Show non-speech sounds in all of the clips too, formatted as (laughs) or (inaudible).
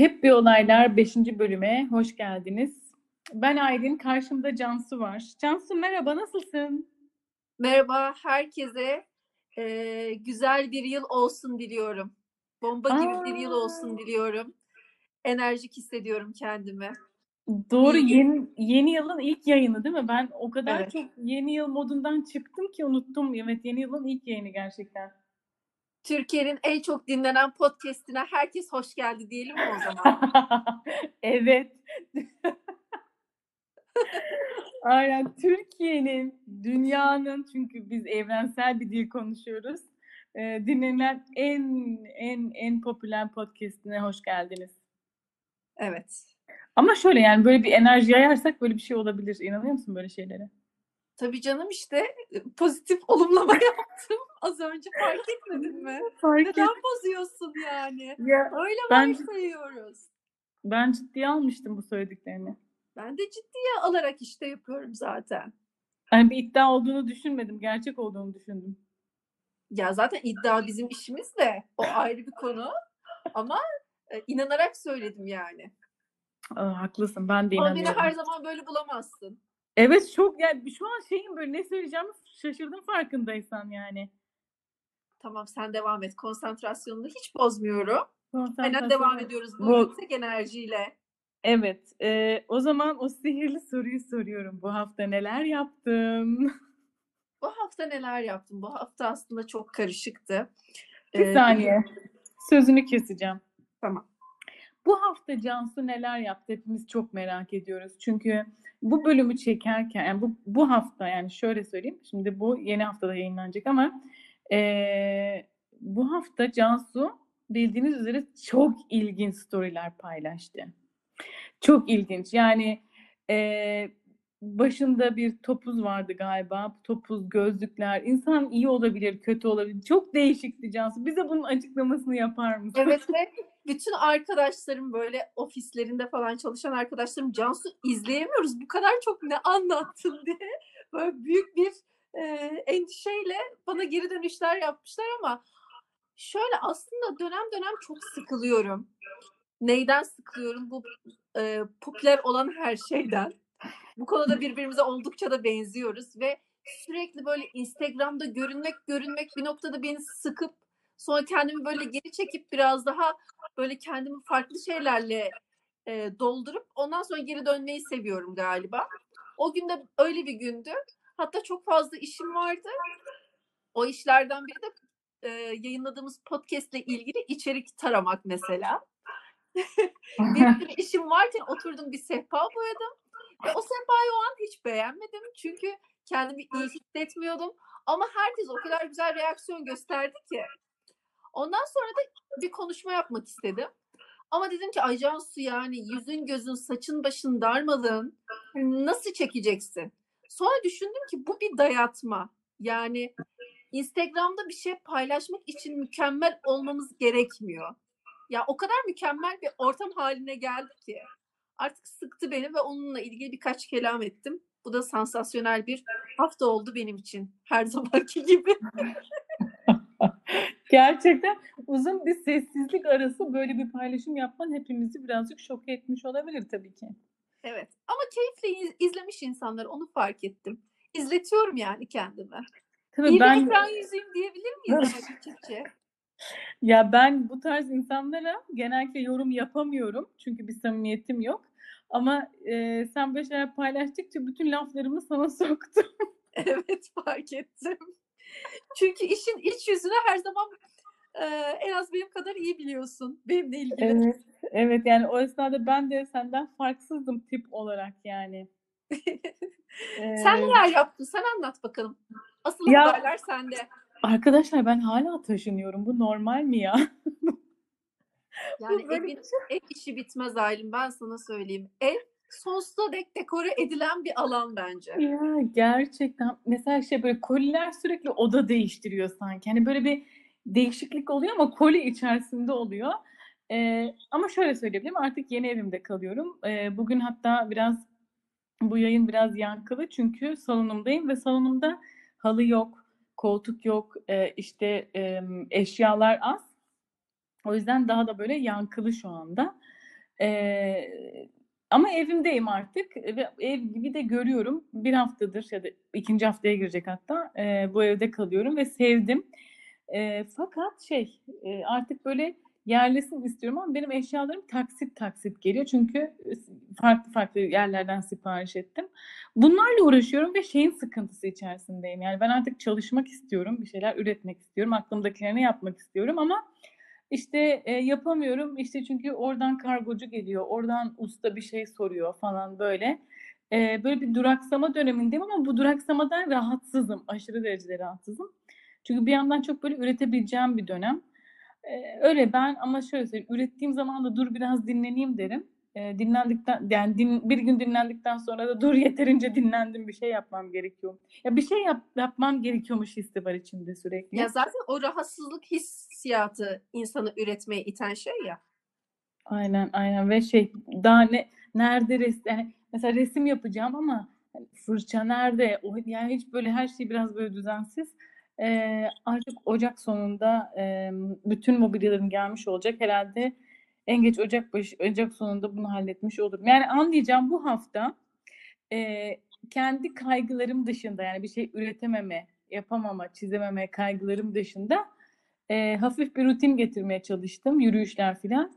Hep Bir Olaylar 5. bölüme hoş geldiniz. Ben Aylin, karşımda Cansu var. Cansu merhaba, nasılsın? Merhaba herkese. Ee, güzel bir yıl olsun diliyorum. Bomba gibi bir yıl olsun Aa, diliyorum. Enerjik hissediyorum kendimi. doğru İyi. yeni, yeni yılın ilk yayını değil mi? Ben o kadar Evet. çok yeni yıl modundan çıktım ki unuttum. Evet yeni yılın ilk yayını gerçekten. Türkiye'nin en çok dinlenen podcast'ine herkes hoş geldi diyelim mi o zaman? (laughs) Evet. (laughs) Aynen Türkiye'nin, dünyanın çünkü biz evrensel bir dil konuşuyoruz. Ee, dinlenen en en en popüler podcast'ine hoş geldiniz. Evet. Ama şöyle yani böyle bir enerji yayarsak böyle bir şey olabilir. İnanıyor musun böyle şeylere? Tabii canım işte e, pozitif (laughs) olumlama yaptım. Az önce fark etmedin mi? (laughs) Fark et. Neden bozuyorsun yani? Ya Öyle ben varsayıyoruz. ben ciddiye almıştım bu söylediklerini. Ben de ciddiye alarak işte yapıyorum zaten. Yani bir iddia olduğunu düşünmedim. Gerçek olduğunu düşündüm. Ya zaten iddia bizim işimiz de o ayrı bir konu. Ama e, inanarak söyledim yani. Aa, haklısın. Ben de Ama beni inanıyorum. her zaman böyle bulamazsın. Evet çok yani şu an şeyin böyle ne söyleyeceğimi şaşırdım farkındaysan yani. Tamam sen devam et. Konsantrasyonunu hiç bozmuyorum. Aynen devam ediyoruz bu Bu- yüksek enerjiyle. Evet. e, o zaman o sihirli soruyu soruyorum. Bu hafta neler yaptın? Bu hafta neler yaptım? Bu hafta aslında çok karışıktı. Bir Ee, saniye. Sözünü keseceğim. Tamam. Bu hafta Cansu neler yaptı? Hepimiz çok merak ediyoruz. Çünkü bu bölümü çekerken, yani bu, bu hafta yani şöyle söyleyeyim. Şimdi bu yeni haftada yayınlanacak ama eee, bu hafta Cansu bildiğiniz üzere çok ilginç storyler paylaştı. Çok ilginç. Yani eee, başında bir topuz vardı galiba. Topuz, gözlükler. İnsan iyi olabilir, kötü olabilir. Çok değişikti Cansu. Bize bunun açıklamasını yapar mısın? Evet (laughs) ve bütün arkadaşlarım böyle ofislerinde falan çalışan arkadaşlarım Cansu izleyemiyoruz. Bu kadar çok ne anlattın (laughs) diye böyle büyük bir e, endişeyle bana geri dönüşler yapmışlar ama şöyle aslında dönem dönem çok sıkılıyorum. Neyden sıkılıyorum? Bu e, popüler olan her şeyden. Bu konuda birbirimize oldukça da benziyoruz ve sürekli böyle Instagram'da görünmek görünmek bir noktada beni sıkıp sonra kendimi böyle geri çekip biraz daha böyle kendimi farklı şeylerle e, doldurup ondan sonra geri dönmeyi seviyorum galiba. O gün de öyle bir gündü. Hatta çok fazla işim vardı. O işlerden biri de e, yayınladığımız podcast ile ilgili içerik taramak mesela. (laughs) bir sürü işim varken oturdum bir sehpa boyadım. Ve o sehpayı o an hiç beğenmedim. Çünkü kendimi iyi hissetmiyordum. Ama herkes o kadar güzel reaksiyon gösterdi ki. Ondan sonra da bir konuşma yapmak istedim. Ama dedim ki ay Cansu yani yüzün gözün saçın başın darmadığın nasıl çekeceksin? Sonra düşündüm ki bu bir dayatma. Yani Instagram'da bir şey paylaşmak için mükemmel olmamız gerekmiyor. Ya o kadar mükemmel bir ortam haline geldi ki artık sıktı beni ve onunla ilgili birkaç kelam ettim. Bu da sansasyonel bir hafta oldu benim için. Her (laughs) zamanki gibi. (laughs) Gerçekten uzun bir sessizlik arası böyle bir paylaşım yapman hepimizi birazcık şok etmiş olabilir tabii ki. Evet. Ama keyifle iz- izlemiş insanlar onu fark ettim. İzletiyorum yani kendime. Tabii İyi bir ben ekran yüzüyüm diyebilir miyiz açıkçası? (laughs) ya ben bu tarz insanlara genellikle yorum yapamıyorum çünkü bir samimiyetim yok. Ama e, sen böyle şeyler paylaştıkça bütün laflarımı sana (laughs) soktum. Evet fark ettim. Çünkü işin iç yüzünü her zaman e, en az benim kadar iyi biliyorsun benimle ilgili. Evet, evet yani o esnada ben de senden farksızdım tip olarak yani. (laughs) Sen Ee, neler yaptın? Sen anlat bakalım. Asıl Ya- haberler sende. arkadaşlar ben hala taşınıyorum. Bu normal mi ya? (laughs) Yani böyle evin, ev işi bitmez Aylin ben sana söyleyeyim. Ev sonsuza dek dekore edilen bir alan bence. Ya gerçekten mesela şey böyle koliler sürekli oda değiştiriyor sanki. Hani böyle bir değişiklik oluyor ama koli içerisinde oluyor. Ee, ama şöyle söyleyebilirim artık yeni evimde kalıyorum. Ee, bugün hatta biraz bu yayın biraz yankılı çünkü salonumdayım ve salonumda halı yok, koltuk yok, e, işte e, eşyalar az. O yüzden daha da böyle yankılı şu anda. Eee, ama evimdeyim artık ve ev gibi de görüyorum. Bir haftadır ya da ikinci haftaya girecek hatta eee, bu evde kalıyorum ve sevdim. Eee, fakat şey eee, artık böyle yerlesin istiyorum ama benim eşyalarım taksit taksit geliyor çünkü farklı farklı yerlerden sipariş ettim. Bunlarla uğraşıyorum ve şeyin sıkıntısı içerisindeyim. Yani ben artık çalışmak istiyorum, bir şeyler üretmek istiyorum, aklımdakilerini yapmak istiyorum ama işte e, yapamıyorum. İşte çünkü oradan kargocu geliyor, oradan usta bir şey soruyor falan böyle. E, böyle bir duraksama dönemindeyim ama bu duraksamadan rahatsızım, aşırı derecede rahatsızım. Çünkü bir yandan çok böyle üretebileceğim bir dönem. E, öyle ben ama şöyle söyleyeyim, ürettiğim zaman da dur biraz dinleneyim derim. E, dinlendikten yani din, bir gün dinlendikten sonra da dur yeterince dinlendim bir şey yapmam gerekiyor. Ya bir şey yap, yapmam gerekiyormuş hissi var içimde sürekli. Ya zaten o rahatsızlık hissiyatı insanı üretmeye iten şey ya. Aynen aynen ve şey daha ne nerede resim yani mesela resim yapacağım ama hani fırça nerede o yani hiç böyle her şey biraz böyle düzensiz. Ee, artık Ocak sonunda e, bütün mobilyalarım gelmiş olacak herhalde en geç Ocak başı Ocak sonunda bunu halletmiş olurum. Yani anlayacağım bu hafta e, kendi kaygılarım dışında yani bir şey üretememe, yapamama, çizememe kaygılarım dışında e, hafif bir rutin getirmeye çalıştım. Yürüyüşler filan.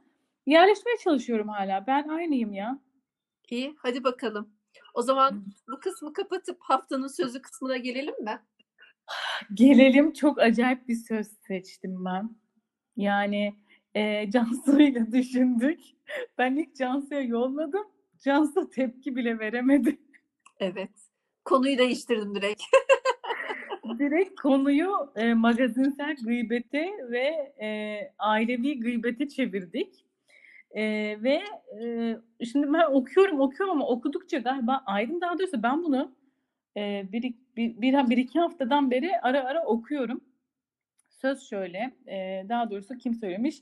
Yerleşmeye çalışıyorum hala. Ben aynıyım ya. İyi, hadi bakalım. O zaman bu kısmı kapatıp haftanın sözü kısmına gelelim mi? Gelelim. Çok acayip bir söz seçtim ben. Yani e, Cansu ile (laughs) düşündük. Ben ilk Cansu'ya yolladım. Cansu tepki bile veremedi. Evet. Konuyu değiştirdim direkt. (laughs) direkt konuyu e, magazinsel gıybete ve e, ailevi gıybete çevirdik. E, ve e, şimdi ben okuyorum okuyorum ama okudukça galiba Aydın daha doğrusu ben bunu e, bir, bir, bir, bir iki haftadan beri ara ara okuyorum. Söz şöyle, e, daha doğrusu kim söylemiş?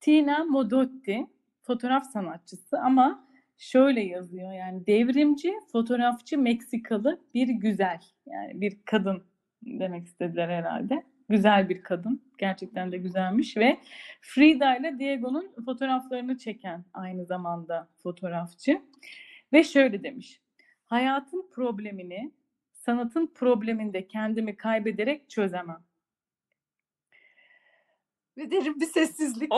Tina Modotti, fotoğraf sanatçısı ama şöyle yazıyor yani devrimci, fotoğrafçı Meksikalı bir güzel yani bir kadın demek istediler herhalde. Güzel bir kadın. Gerçekten de güzelmiş ve Frida ile Diego'nun fotoğraflarını çeken aynı zamanda fotoğrafçı. Ve şöyle demiş. Hayatın problemini sanatın probleminde kendimi kaybederek çözemem. Ve derin bir sessizlik. (laughs)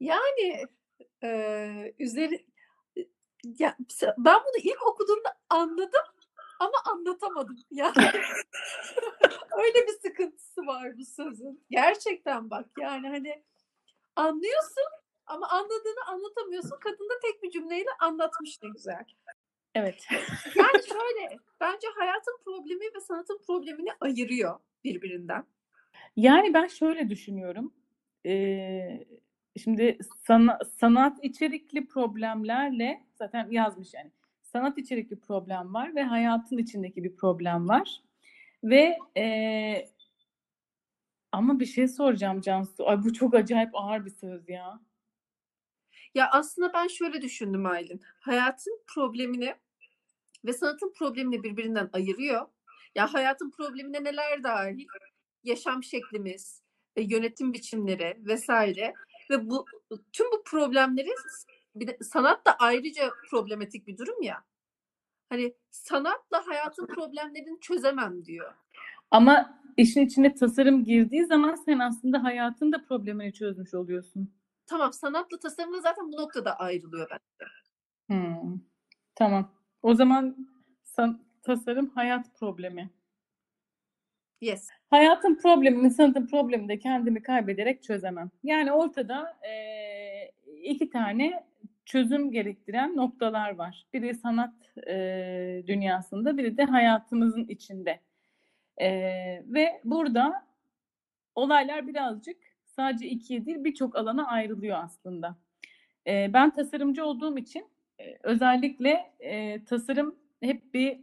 yani e, üzeri ya, ben bunu ilk okuduğumda anladım ama anlatamadım. (laughs) Yani öyle bir sıkıntısı var bu sözün. Gerçekten bak yani hani anlıyorsun ama anladığını anlatamıyorsun. Kadın da tek bir cümleyle anlatmış ne güzel. Evet. yani şöyle bence hayatın problemi ve sanatın problemini ayırıyor birbirinden. Yani ben şöyle düşünüyorum. Ee, şimdi sana, sanat içerikli problemlerle zaten yazmış yani. Sanat içerikli problem var ve hayatın içindeki bir problem var. Ve e, ama bir şey soracağım Cansu. Ay bu çok acayip ağır bir söz ya. Ya aslında ben şöyle düşündüm Aylin. Hayatın problemini ve sanatın problemini birbirinden ayırıyor. Ya hayatın problemine neler dahil? Yaşam şeklimiz, e, yönetim biçimleri vesaire ve bu tüm bu problemleri bir de sanat da ayrıca problematik bir durum ya. Hani sanatla hayatın problemlerini çözemem diyor. Ama işin içine tasarım girdiği zaman sen aslında hayatın da problemini çözmüş oluyorsun. Tamam sanatla tasarım da zaten bu noktada ayrılıyor bence. Hmm. Tamam. O zaman san- tasarım hayat problemi. Yes. Hayatın problemini, sanatın problemini de kendimi kaybederek çözemem. Yani ortada e, iki tane çözüm gerektiren noktalar var. Biri sanat e, dünyasında, biri de hayatımızın içinde. E, ve burada olaylar birazcık sadece ikiye değil birçok alana ayrılıyor aslında. E, ben tasarımcı olduğum için özellikle e, tasarım hep bir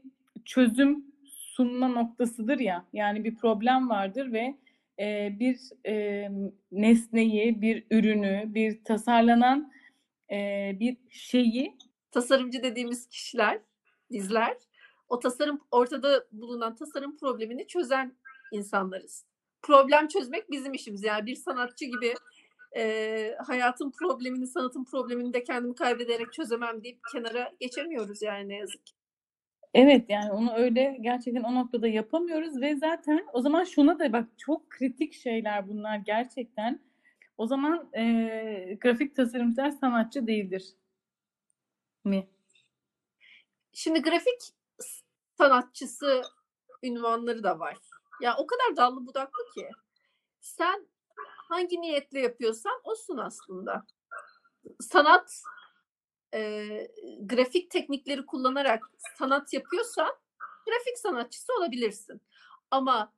çözüm sunma noktasıdır ya. Yani bir problem vardır ve e, bir e, nesneyi, bir ürünü, bir tasarlanan e, bir şeyi tasarımcı dediğimiz kişiler, bizler o tasarım ortada bulunan tasarım problemini çözen insanlarız. Problem çözmek bizim işimiz. Yani bir sanatçı gibi e, hayatın problemini, sanatın problemini de kendimi kaybederek çözemem deyip kenara geçemiyoruz yani ne yazık ki. Evet yani onu öyle gerçekten o noktada yapamıyoruz ve zaten o zaman şuna da bak çok kritik şeyler bunlar gerçekten. O zaman e, grafik tasarımcılar sanatçı değildir mi? Şimdi grafik sanatçısı ünvanları da var. Ya o kadar dallı budaklı ki. Sen hangi niyetle yapıyorsan olsun aslında. Sanat e, grafik teknikleri kullanarak sanat yapıyorsan grafik sanatçısı olabilirsin. Ama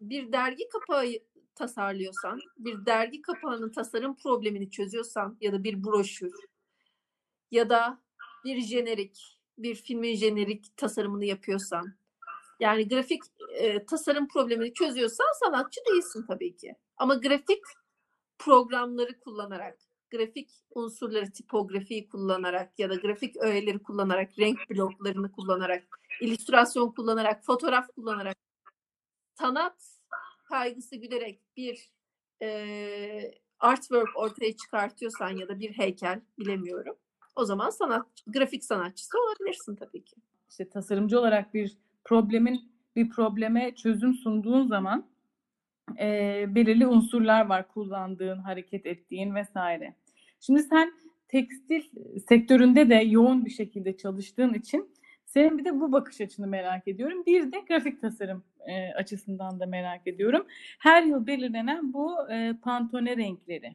bir dergi kapağı tasarlıyorsan, bir dergi kapağının tasarım problemini çözüyorsan ya da bir broşür ya da bir jenerik, bir filmin jenerik tasarımını yapıyorsan yani grafik e, tasarım problemini çözüyorsan sanatçı değilsin tabii ki. Ama grafik programları kullanarak, grafik unsurları, tipografiyi kullanarak ya da grafik öğeleri kullanarak, renk bloklarını kullanarak, illüstrasyon kullanarak, fotoğraf kullanarak, sanat kaygısı güderek bir e, artwork ortaya çıkartıyorsan ya da bir heykel bilemiyorum. O zaman sanat, grafik sanatçısı olabilirsin tabii ki. İşte tasarımcı olarak bir problemin bir probleme çözüm sunduğun zaman e, belirli unsurlar var kullandığın, hareket ettiğin vesaire. Şimdi sen tekstil sektöründe de yoğun bir şekilde çalıştığın için senin bir de bu bakış açını merak ediyorum. Bir de grafik tasarım e, açısından da merak ediyorum. Her yıl belirlenen bu e, pantone renkleri.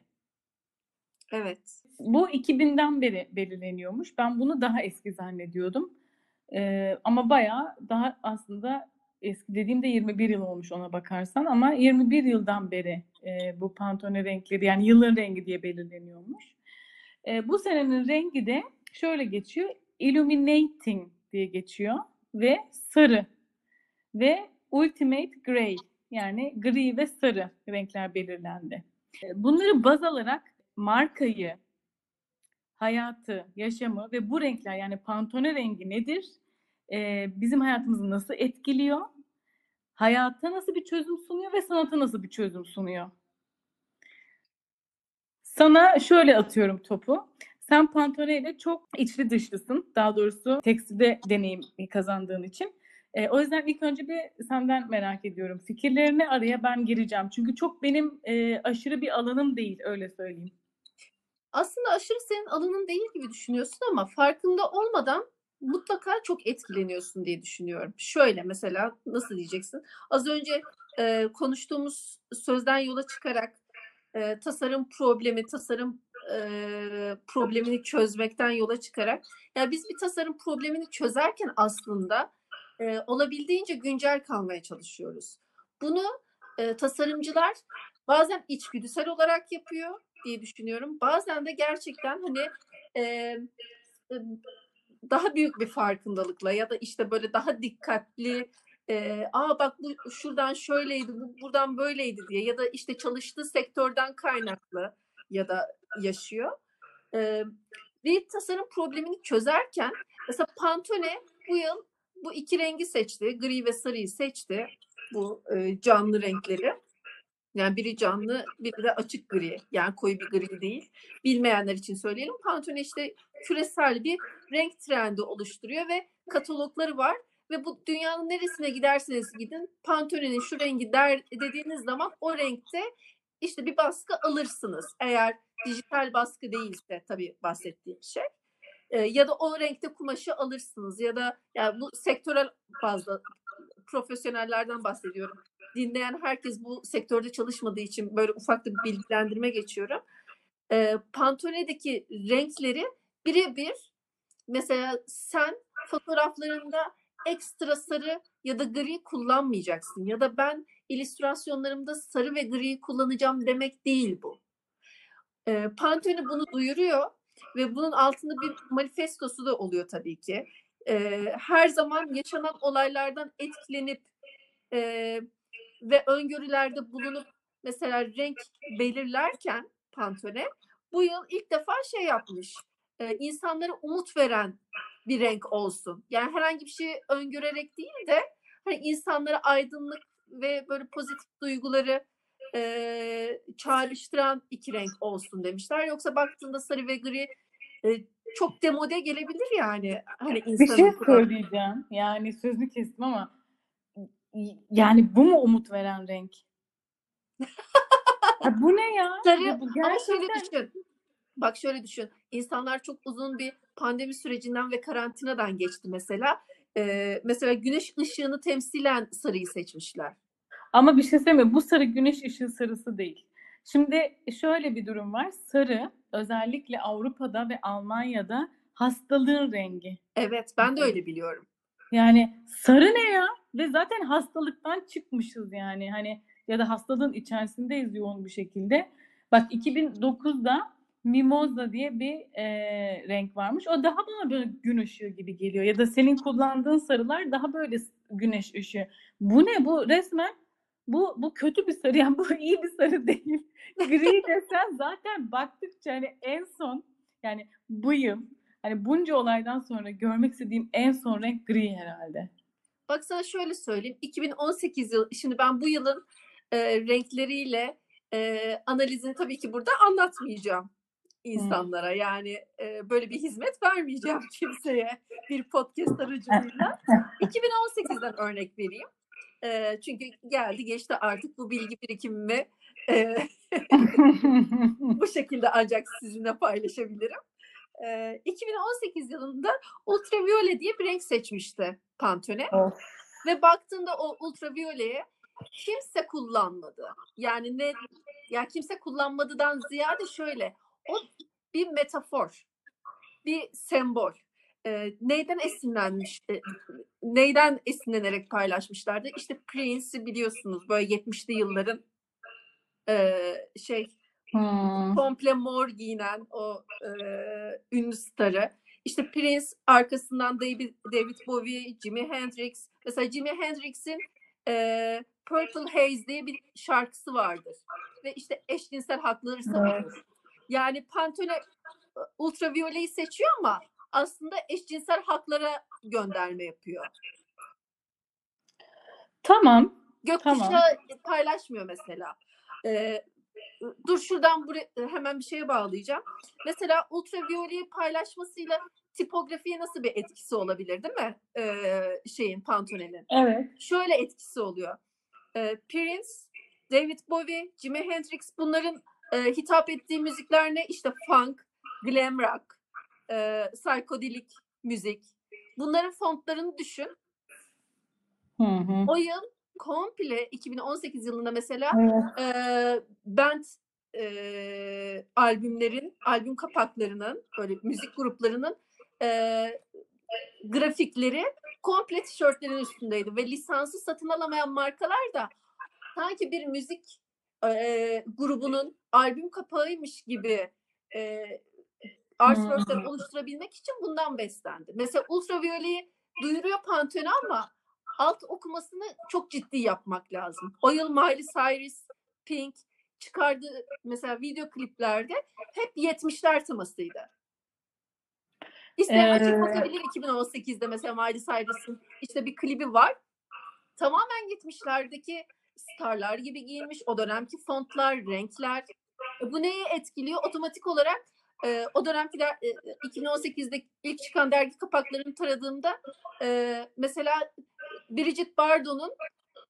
Evet. Bu 2000'den beri belirleniyormuş. Ben bunu daha eski zannediyordum. E, ama bayağı daha aslında eski dediğimde 21 yıl olmuş ona bakarsan ama 21 yıldan beri e, bu pantone renkleri yani yılın rengi diye belirleniyormuş. E, bu senenin rengi de şöyle geçiyor. Illuminating diye geçiyor ve sarı ve Ultimate Gray yani gri ve sarı renkler belirlendi. E, bunları baz alarak markayı, hayatı, yaşamı ve bu renkler yani pantone rengi nedir? Ee, bizim hayatımızı nasıl etkiliyor? Hayata nasıl bir çözüm sunuyor ve sanata nasıl bir çözüm sunuyor? Sana şöyle atıyorum topu. Sen Pantone ile çok içli dışlısın. Daha doğrusu tekstilde deneyim kazandığın için. E, o yüzden ilk önce bir senden merak ediyorum. Fikirlerini araya ben gireceğim. Çünkü çok benim e, aşırı bir alanım değil öyle söyleyeyim. Aslında aşırı senin alanın değil gibi düşünüyorsun ama farkında olmadan mutlaka çok etkileniyorsun diye düşünüyorum. Şöyle mesela nasıl diyeceksin? Az önce e, konuştuğumuz sözden yola çıkarak e, tasarım problemi, tasarım e, problemini çözmekten yola çıkarak ya biz bir tasarım problemini çözerken aslında e, olabildiğince güncel kalmaya çalışıyoruz. Bunu e, tasarımcılar bazen içgüdüsel olarak yapıyor diye düşünüyorum. Bazen de gerçekten hani e, daha büyük bir farkındalıkla ya da işte böyle daha dikkatli e, aa bak bu şuradan şöyleydi bu buradan böyleydi diye ya da işte çalıştığı sektörden kaynaklı ya da yaşıyor. E, bir tasarım problemini çözerken mesela Pantone bu yıl bu iki rengi seçti. Gri ve sarıyı seçti. Bu e, canlı renkleri. Yani biri canlı, biri de açık gri. Yani koyu bir gri değil. Bilmeyenler için söyleyelim. Pantone işte küresel bir renk trendi oluşturuyor ve katalogları var. Ve bu dünyanın neresine giderseniz gidin Pantone'nin şu rengi der dediğiniz zaman o renkte işte bir baskı alırsınız. Eğer dijital baskı değilse tabii bahsettiğim şey. E, ya da o renkte kumaşı alırsınız ya da yani bu sektörel bazda profesyonellerden bahsediyorum. Dinleyen herkes bu sektörde çalışmadığı için böyle ufak bir bilgilendirme geçiyorum. E, Pantone'deki renkleri birebir mesela sen fotoğraflarında ekstra sarı ya da gri kullanmayacaksın ya da ben illüstrasyonlarımda sarı ve gri kullanacağım demek değil bu. E, Pantone bunu duyuruyor ve bunun altında bir manifestosu da oluyor tabii ki. E, her zaman yaşanan olaylardan etkilenip e, ve öngörülerde bulunup mesela renk belirlerken Pantone bu yıl ilk defa şey yapmış. E, insanlara umut veren bir renk olsun. Yani herhangi bir şey öngörerek değil de hani insanlara aydınlık ve böyle pozitif duyguları e, çağrıştıran iki renk olsun demişler. Yoksa baktığında sarı ve gri e, çok demode gelebilir yani. Hani Bir şey söyleyeceğim. Yani sözünü kestim ama yani bu mu umut veren renk? (laughs) Ya bu ne ya? Sarı Ya bu ama şöyle gerçekten düşün. Bak şöyle düşün. İnsanlar çok uzun bir pandemi sürecinden ve karantinadan geçti mesela. Ee, mesela güneş ışığını temsilen sarıyı seçmişler. Ama bir şey söyleyeyim mi? Bu sarı güneş ışığı sarısı değil. Şimdi şöyle bir durum var. Sarı özellikle Avrupa'da ve Almanya'da hastalığın rengi. Evet, ben de öyle biliyorum. Yani sarı ne ya? Ve zaten hastalıktan çıkmışız yani. Hani ya da hastalığın içerisindeyiz yoğun bir şekilde. Bak 2009'da Mimoza diye bir e, renk varmış. O daha bana böyle gün ışığı gibi geliyor. Ya da senin kullandığın sarılar daha böyle güneş ışığı. Bu ne? Bu resmen bu bu kötü bir sarı. (laughs) Yani bu iyi bir sarı değil. Gri (laughs) desen zaten baktıkça hani en son yani bu yıl hani bunca olaydan sonra görmek istediğim en son renk gri herhalde. Bak sana şöyle söyleyeyim. 2018 yıl, şimdi ben bu yılın e, renkleriyle e, analizini tabii ki burada anlatmayacağım insanlara. Yani e, böyle bir hizmet vermeyeceğim (laughs) kimseye bir podcast aracılığıyla. 2018'den örnek vereyim. E, çünkü geldi geçti artık bu bilgi birikimimi e, (laughs) bu şekilde ancak sizinle paylaşabilirim. E, 2018 yılında ultraviyole diye bir renk seçmişti Pantone. Of. Ve baktığında o ultraviyoleye kimse kullanmadı. Yani ne ya kimse kullanmadıdan ziyade şöyle o bir metafor, bir sembol. Ee, neyden esinlenmiş, e, neyden esinlenerek paylaşmışlardı? İşte Prince'i biliyorsunuz böyle 70'li yılların e, şey Hmm. komple mor giyinen o e, ünlü starı. İşte Prince arkasından David, David Bowie, Jimi Hendrix. Mesela Jimi Hendrix'in e, Purple Haze diye bir şarkısı vardır. Ve işte eşcinsel hakları savunur. Yani Pantone ultraviyoleyi seçiyor ama aslında eşcinsel haklara gönderme yapıyor. Tamam. Gökkuşağı Tamam. paylaşmıyor mesela. Ee, dur şuradan buraya hemen bir şeye bağlayacağım. Mesela ultraviyoleyi paylaşmasıyla tipografiye nasıl bir etkisi olabilir değil mi? Ee, şeyin Pantone'nin. Evet. Şöyle etkisi oluyor. Ee, Prince, David Bowie, Jimi Hendrix bunların e, hitap ettiği müzikler ne? İşte funk, glam rock, e, psychedelic müzik. Bunların fontlarını düşün. Hı hı. O yıl komple 2018 yılında mesela Evet. e, band e, albümlerin, albüm kapaklarının, böyle müzik gruplarının e, grafikleri komple tişörtlerin üstündeydi ve lisansı satın alamayan markalar da sanki bir müzik e, grubunun albüm kapağıymış gibi e, artworkler oluşturabilmek için bundan beslendi. Mesela Ultraviyole'yi duyuruyor Pantone ama alt okumasını çok ciddi yapmak lazım. O yıl Miley Cyrus, Pink çıkardığı mesela video kliplerde hep 70'ler temasıydı. İsteyen Ee, bakabilir 2018'de mesela Miley Cyrus'ın işte bir klibi var. Tamamen 70'lerdeki starlar gibi giyinmiş. O dönemki fontlar, renkler. E, bu neyi etkiliyor? Otomatik olarak e, o dönemki der, e, 2018'de ilk çıkan dergi kapaklarını taradığımda e, mesela Bridget Bardot'un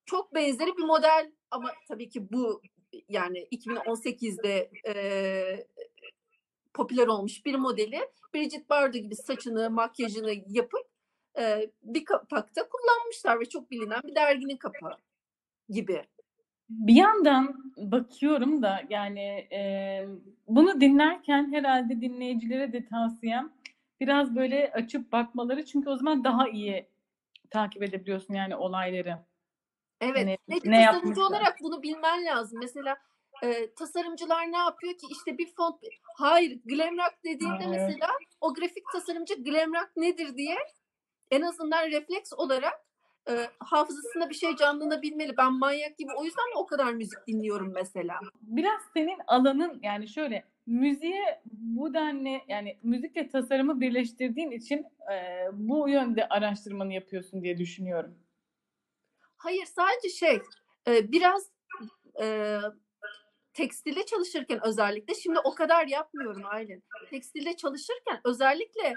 çok benzeri bir model ama tabii ki bu yani 2018'de e, popüler olmuş bir modeli Bridget Bardot gibi saçını, makyajını yapıp e, bir kapakta kullanmışlar ve çok bilinen bir derginin kapağı gibi. Bir yandan bakıyorum da yani e, bunu dinlerken herhalde dinleyicilere de tavsiyem biraz böyle açıp bakmaları çünkü o zaman daha iyi takip edebiliyorsun yani olayları. Evet. Ve bir ne tasarımcı yapmışlar? olarak bunu bilmen lazım. Mesela e, tasarımcılar ne yapıyor ki işte bir font hayır glam rock dediğinde Evet. mesela o grafik tasarımcı glam rock nedir diye en azından refleks olarak e, hafızasında bir şey canlanabilmeli. Ben manyak gibi o yüzden mi o kadar müzik dinliyorum mesela? Biraz senin alanın yani şöyle müziğe bu denli yani müzikle tasarımı birleştirdiğin için e, bu yönde araştırmanı yapıyorsun diye düşünüyorum. Hayır sadece şey e, biraz e, tekstilde çalışırken özellikle şimdi o kadar yapmıyorum Aylin. Tekstilde çalışırken özellikle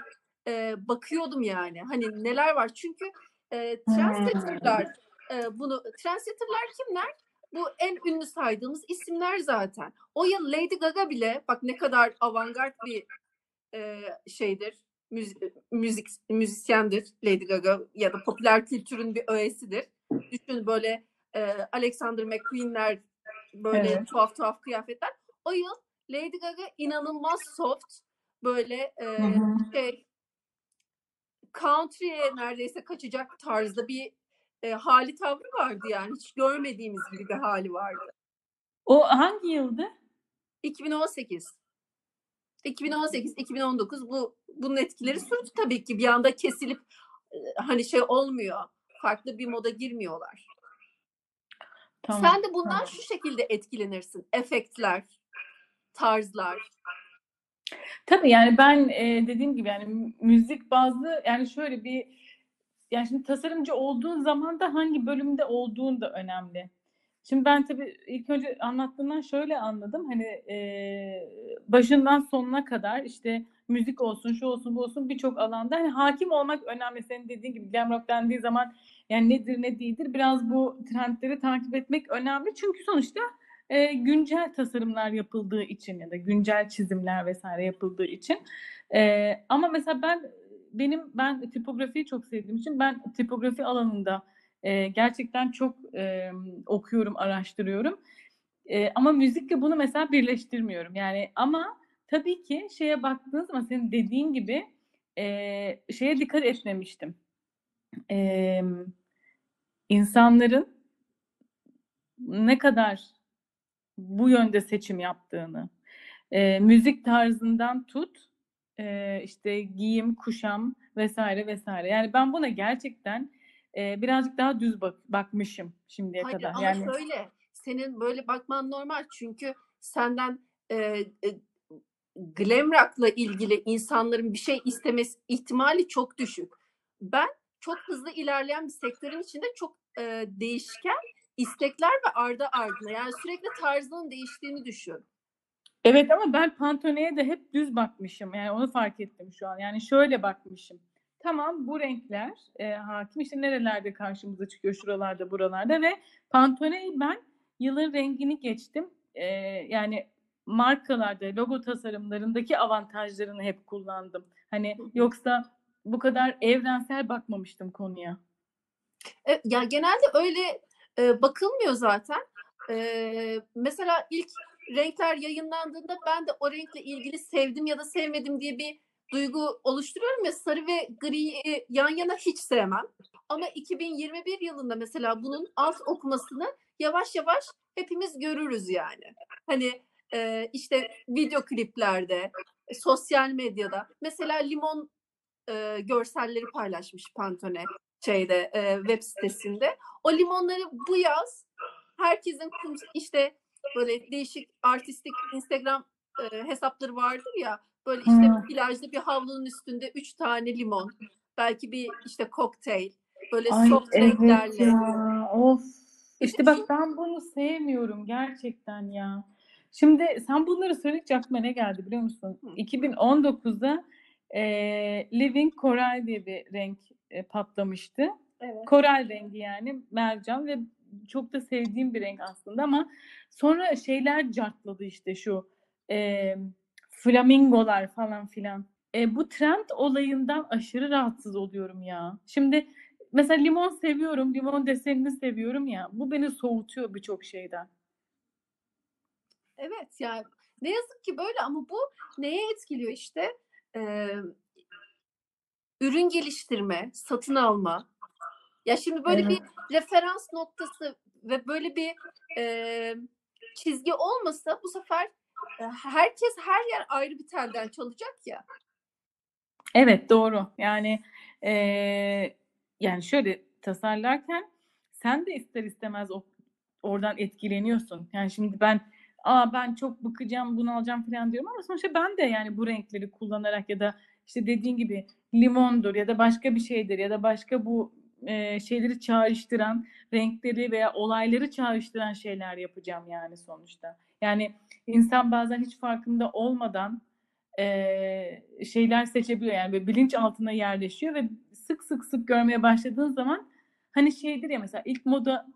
e, bakıyordum yani. Hani neler var? Çünkü e, translator'lar e, bunu translator'lar kimler? Bu en ünlü saydığımız isimler zaten. O yıl Lady Gaga bile bak ne kadar avantgard bir e, şeydir. Müzik, müzik müzisyendir Lady Gaga ya da popüler kültürün bir öğesidir. Düşün böyle e, Alexander McQueen'ler böyle Evet. tuhaf tuhaf kıyafetler. O yıl Lady Gaga inanılmaz soft böyle e, Hı hı. şey country'e neredeyse kaçacak tarzda bir e, hali tavrı vardı yani. Hiç görmediğimiz gibi bir hali vardı. O hangi yıldı? 2018. 2018, 2019 bu bunun etkileri sürdü tabii ki. Bir anda kesilip e, hani şey olmuyor. Farklı bir moda girmiyorlar. Tamam. Sen de bundan tamam. şu şekilde etkilenirsin. Efektler, tarzlar. Tabii yani ben e, dediğim gibi yani mü- müzik bazlı yani şöyle bir yani şimdi tasarımcı olduğun zaman da hangi bölümde olduğun da önemli. Şimdi ben tabii ilk önce anlattığından şöyle anladım. Hani e, başından sonuna kadar işte müzik olsun, şu olsun, bu olsun birçok alanda hani hakim olmak önemli. Senin dediğin gibi glam rock dendiği zaman yani nedir ne değildir biraz bu trendleri takip etmek önemli. Çünkü sonuçta e, güncel tasarımlar yapıldığı için ya da güncel çizimler vesaire yapıldığı için. E, ama mesela ben benim ben tipografiyi çok sevdiğim için ben tipografi alanında e, gerçekten çok e, okuyorum, araştırıyorum. E, ama müzikle bunu mesela birleştirmiyorum. Yani ama tabii ki şeye baktığınız zaman senin dediğin gibi e, şeye dikkat etmemiştim. E, insanların ne kadar bu yönde seçim yaptığını, e, müzik tarzından tut, e, işte giyim, kuşam vesaire vesaire. Yani ben buna gerçekten e, birazcık daha düz bak bakmışım şimdiye Hayır kadar. ama Yani şöyle senin böyle bakman normal çünkü senden e, e, glam rock'la ilgili insanların bir şey istemesi ihtimali çok düşük. Ben çok hızlı ilerleyen bir sektörün içinde çok e, değişken istekler ve ardı ardına yani sürekli tarzının değiştiğini düşün. Evet ama ben Pantone'ye de hep düz bakmışım. Yani onu fark ettim şu an. Yani şöyle bakmışım. Tamam bu renkler e, hakim işte nerelerde karşımıza çıkıyor şuralarda buralarda ve Pantone'yi ben yılın rengini geçtim. E, yani markalarda logo tasarımlarındaki avantajlarını hep kullandım. Hani yoksa bu kadar evrensel bakmamıştım konuya. E, ya genelde öyle e, bakılmıyor zaten. E, mesela ilk renkler yayınlandığında ben de o renkle ilgili sevdim ya da sevmedim diye bir duygu oluşturuyorum ya sarı ve griyi yan yana hiç sevmem. Ama 2021 yılında mesela bunun alt okumasını yavaş yavaş hepimiz görürüz yani. Hani e, işte video kliplerde, sosyal medyada mesela limon e, görselleri paylaşmış Pantone şeyde e, web sitesinde. O limonları bu yaz herkesin kum, işte böyle değişik artistik Instagram e, hesapları vardır ya böyle işte Hmm. plajda bir havlunun üstünde üç tane limon belki bir işte kokteyl böyle Ay soft evet renklerle ya. Of. İşte bak ben bunu sevmiyorum gerçekten ya. Şimdi sen bunları söyleyince aklıma ne geldi biliyor musun? Hı. 2019'da e, Living Coral diye bir renk e, patlamıştı. evet. Koral rengi yani mercan ve çok da sevdiğim bir renk aslında ama sonra şeyler cartladı işte şu e, flamingolar falan filan. E, bu trend olayından aşırı rahatsız oluyorum ya. Şimdi mesela limon seviyorum, limon desenini seviyorum ya. Bu beni soğutuyor birçok şeyden. Evet yani ne yazık ki böyle ama bu neye etkiliyor işte Ee, ürün geliştirme, satın alma. Ya şimdi böyle Evet. bir referans noktası ve böyle bir e, çizgi olmasa bu sefer e, herkes her yer ayrı bir telden çalacak ya. Evet doğru. Yani eee, yani şöyle tasarlarken sen de ister istemez o, oradan etkileniyorsun. Yani şimdi ben aa ben çok bıkacağım, bunu alacağım falan diyorum ama sonuçta ben de yani bu renkleri kullanarak ya da işte dediğin gibi limondur ya da başka bir şeydir ya da başka bu e, şeyleri çağrıştıran, renkleri veya olayları çağrıştıran şeyler yapacağım yani sonuçta. Yani insan bazen hiç farkında olmadan e, şeyler seçebiliyor. Yani böyle bilinç altına yerleşiyor ve sık sık sık görmeye başladığın zaman hani şeydir ya mesela ilk moda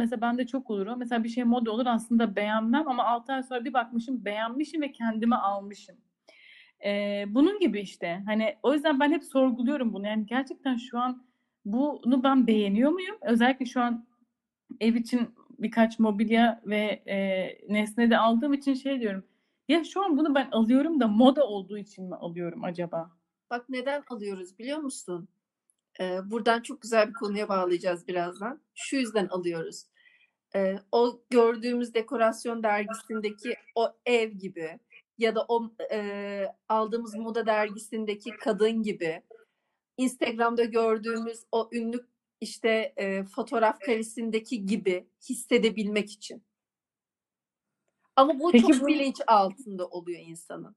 mesela bende çok olur o. Mesela bir şey moda olur aslında beğenmem ama 6 ay sonra bir bakmışım beğenmişim ve kendime almışım. Ee, bunun gibi işte. Hani o yüzden ben hep sorguluyorum bunu. Yani gerçekten şu an bunu ben beğeniyor muyum? Özellikle şu an ev için birkaç mobilya ve e, nesne de aldığım için şey diyorum. Ya şu an bunu ben alıyorum da moda olduğu için mi alıyorum acaba? Bak neden alıyoruz biliyor musun? Ee, buradan çok güzel bir konuya bağlayacağız birazdan. Şu yüzden alıyoruz. Ee, o gördüğümüz dekorasyon dergisindeki o ev gibi ya da o e, aldığımız moda dergisindeki kadın gibi Instagram'da gördüğümüz o ünlü işte e, fotoğraf karesindeki gibi hissedebilmek için. Ama bu Peki çok bu- bilinç altında oluyor insanın.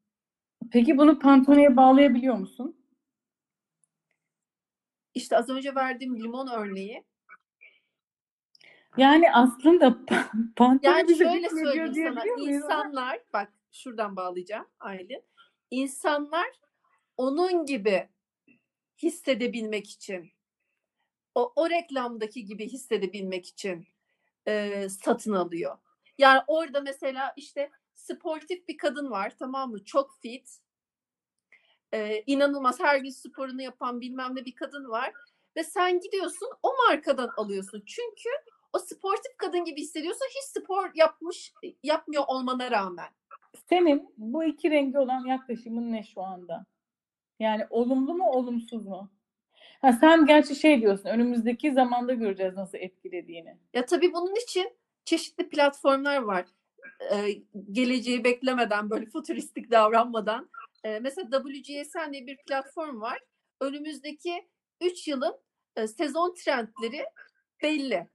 Peki bunu Pantone'ye bağlayabiliyor musun? İşte az önce verdiğim limon örneği. Yani aslında (laughs) pa- Pantone Yani bize şöyle söyleyeyim sana. insanlar bak şuradan bağlayacağım Aylin. İnsanlar onun gibi hissedebilmek için o, o reklamdaki gibi hissedebilmek için e, satın alıyor. Yani orada mesela işte sportif bir kadın var tamam mı? Çok fit. E, inanılmaz her gün sporunu yapan bilmem ne bir kadın var. Ve sen gidiyorsun o markadan alıyorsun. Çünkü o sportif kadın gibi hissediyorsun. Hiç spor yapmış yapmıyor olmana rağmen. Senin bu iki rengi olan yaklaşımın ne şu anda? Yani olumlu mu olumsuz mu? Ha sen gerçi şey diyorsun önümüzdeki zamanda göreceğiz nasıl etkilediğini. Ya tabii bunun için çeşitli platformlar var. Ee, geleceği beklemeden böyle futuristik davranmadan. Ee, mesela WGSN diye bir platform var. Önümüzdeki 3 yılın e, sezon trendleri belli.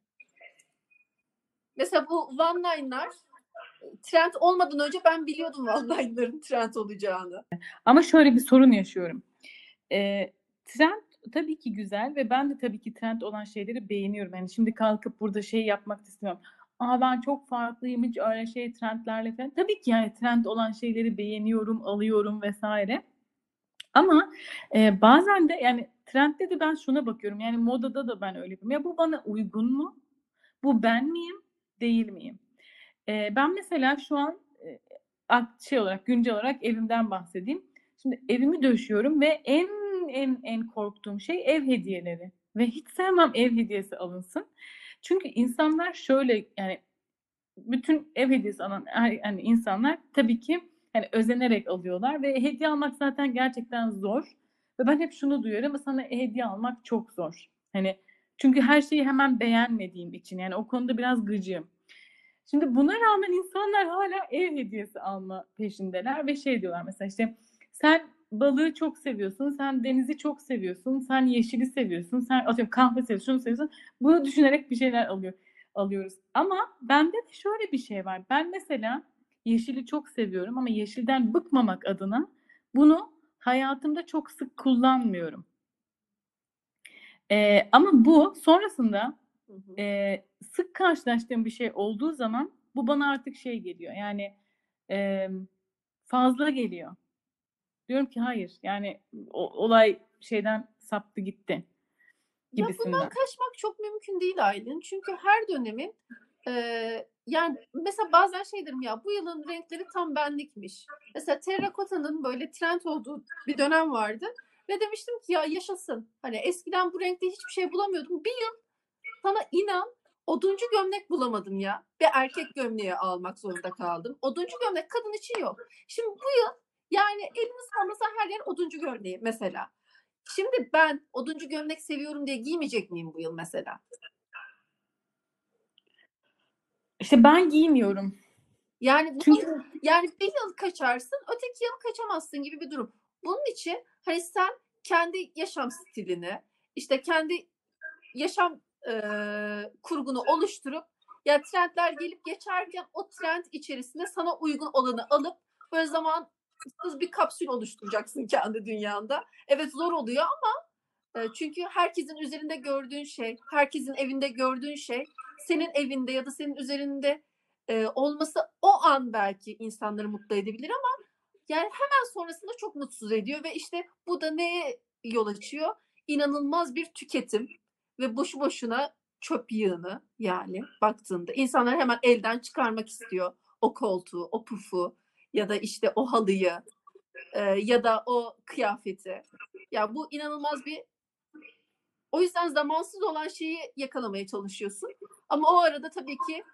Mesela bu one line'lar trend olmadan önce ben biliyordum one line'ların trend olacağını. Ama şöyle bir sorun yaşıyorum. Ee, trend tabii ki güzel ve ben de tabii ki trend olan şeyleri beğeniyorum. Yani şimdi kalkıp burada şey yapmak istemiyorum. Aa ben çok farklıyım hiç öyle şey trendlerle falan. Tabii ki yani trend olan şeyleri beğeniyorum, alıyorum vesaire. Ama e, bazen de yani trendde de ben şuna bakıyorum. Yani modada da ben öyle yapıyorum. Ya bu bana uygun mu? Bu ben miyim? Değil miyim? E, ben mesela şu an şey olarak güncel olarak evimden bahsedeyim. Şimdi evimi döşüyorum ve en en en korktuğum şey ev hediyeleri. Ve hiç sevmem ev hediyesi alınsın. Çünkü insanlar şöyle yani bütün ev hediyesi alan yani insanlar tabii ki yani özenerek alıyorlar ve hediye almak zaten gerçekten zor. Ve ben hep şunu duyuyorum sana hediye almak çok zor. Hani çünkü her şeyi hemen beğenmediğim için yani o konuda biraz gıcığım. Şimdi buna rağmen insanlar hala ev hediyesi alma peşindeler ve şey diyorlar mesela işte sen balığı çok seviyorsun, sen denizi çok seviyorsun, sen yeşili seviyorsun, sen atıyorum kahve seviyorsun, şunu seviyorsun. Bunu düşünerek bir şeyler alıyor alıyoruz. Ama bende de şöyle bir şey var. Ben mesela yeşili çok seviyorum ama yeşilden bıkmamak adına bunu hayatımda çok sık kullanmıyorum. Ee, ama bu sonrasında Hı hı. e, sık karşılaştığım bir şey olduğu zaman bu bana artık şey geliyor. Yani e, fazla geliyor. Diyorum ki hayır. Yani o, olay şeyden saptı gitti Ya bundan gibisinden. kaçmak çok mümkün değil Aylin. Çünkü her dönemin e, yani mesela bazen şey derim ya bu yılın renkleri tam benlikmiş. Mesela terrakota'nın böyle trend olduğu bir dönem vardı. Ve demiştim ki ya yaşasın. Hani eskiden bu renkte hiçbir şey bulamıyordum. Bir yıl sana inan oduncu gömlek bulamadım ya. Bir erkek gömleği almak zorunda kaldım. Oduncu gömlek kadın için yok. Şimdi bu yıl yani eliniz kalmasa her yer oduncu gömleği mesela. Şimdi ben oduncu gömlek seviyorum diye giymeyecek miyim bu yıl mesela? İşte ben giymiyorum. Yani bunu, Çünkü yani bir yıl kaçarsın, öteki yıl kaçamazsın gibi bir durum. Bunun için hani sen kendi yaşam stilini, işte kendi yaşam e, kurgunu oluşturup ya trendler gelip geçerken o trend içerisinde sana uygun olanı alıp böyle zamansız bir kapsül oluşturacaksın kendi dünyanda. Evet zor oluyor ama E, çünkü herkesin üzerinde gördüğün şey, herkesin evinde gördüğün şey senin evinde ya da senin üzerinde e, olması o an belki insanları mutlu edebilir ama yani hemen sonrasında çok mutsuz ediyor ve işte bu da neye yol açıyor? İnanılmaz bir tüketim ve boşu boşuna çöp yığını yani baktığında insanlar hemen elden çıkarmak istiyor o koltuğu, o pufu ya da işte o halıyı e, ya da o kıyafeti. Ya bu inanılmaz bir o yüzden zamansız olan şeyi yakalamaya çalışıyorsun. Ama o arada tabii ki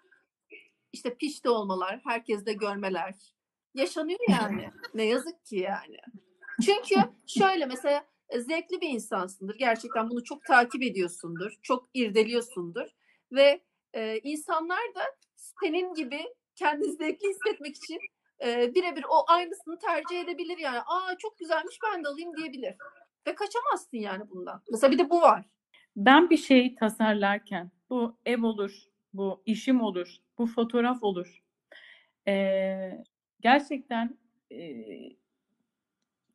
işte pişti olmalar, herkes de görmeler yaşanıyor (laughs) yani. ne yazık ki yani. Çünkü şöyle mesela zevkli bir insansındır. Gerçekten bunu çok takip ediyorsundur. Çok irdeliyorsundur. Ve e, insanlar da senin gibi kendini zevkli hissetmek için e, birebir o aynısını tercih edebilir yani. Aa çok güzelmiş ben de alayım diyebilir. Ve kaçamazsın yani bundan. Mesela bir de bu var. Ben bir şey tasarlarken bu ev olur, bu işim olur, bu fotoğraf olur. Ee, gerçekten e,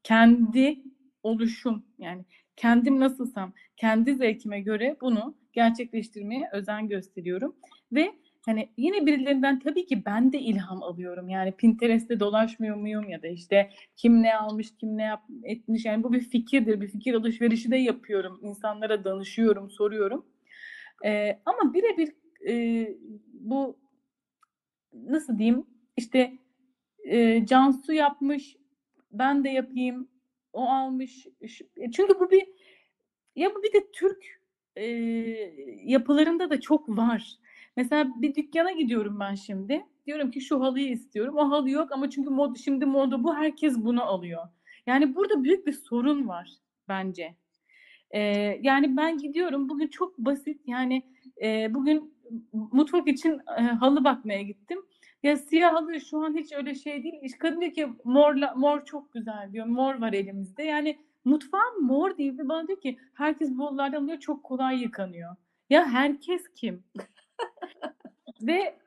kendi oluşum yani kendim nasılsam kendi zevkime göre bunu gerçekleştirmeye özen gösteriyorum ve hani yine birilerinden tabii ki ben de ilham alıyorum. Yani Pinterest'te dolaşmıyor muyum ya da işte kim ne almış, kim ne yap, etmiş. Yani bu bir fikirdir. Bir fikir alışverişi de yapıyorum. İnsanlara danışıyorum, soruyorum. Ee, ama birebir e, bu nasıl diyeyim işte e, Cansu yapmış, ben de yapayım, o almış. Çünkü bu bir ya bu bir de Türk e, yapılarında da çok var. Mesela bir dükkana gidiyorum ben şimdi. Diyorum ki şu halıyı istiyorum. O halı yok ama çünkü mod, şimdi moda bu. Herkes bunu alıyor. Yani burada büyük bir sorun var bence. Ee, yani ben gidiyorum bugün çok basit yani e, bugün mutfak için e, halı bakmaya gittim. Ya siyah halı şu an hiç öyle şey değil. Kadın diyor ki morla, mor çok güzel diyor. Mor var elimizde. Yani mutfağın mor değil ve bana diyor ki herkes bu halılardan alıyor çok kolay yıkanıyor. Ya herkes kim? (laughs) Ve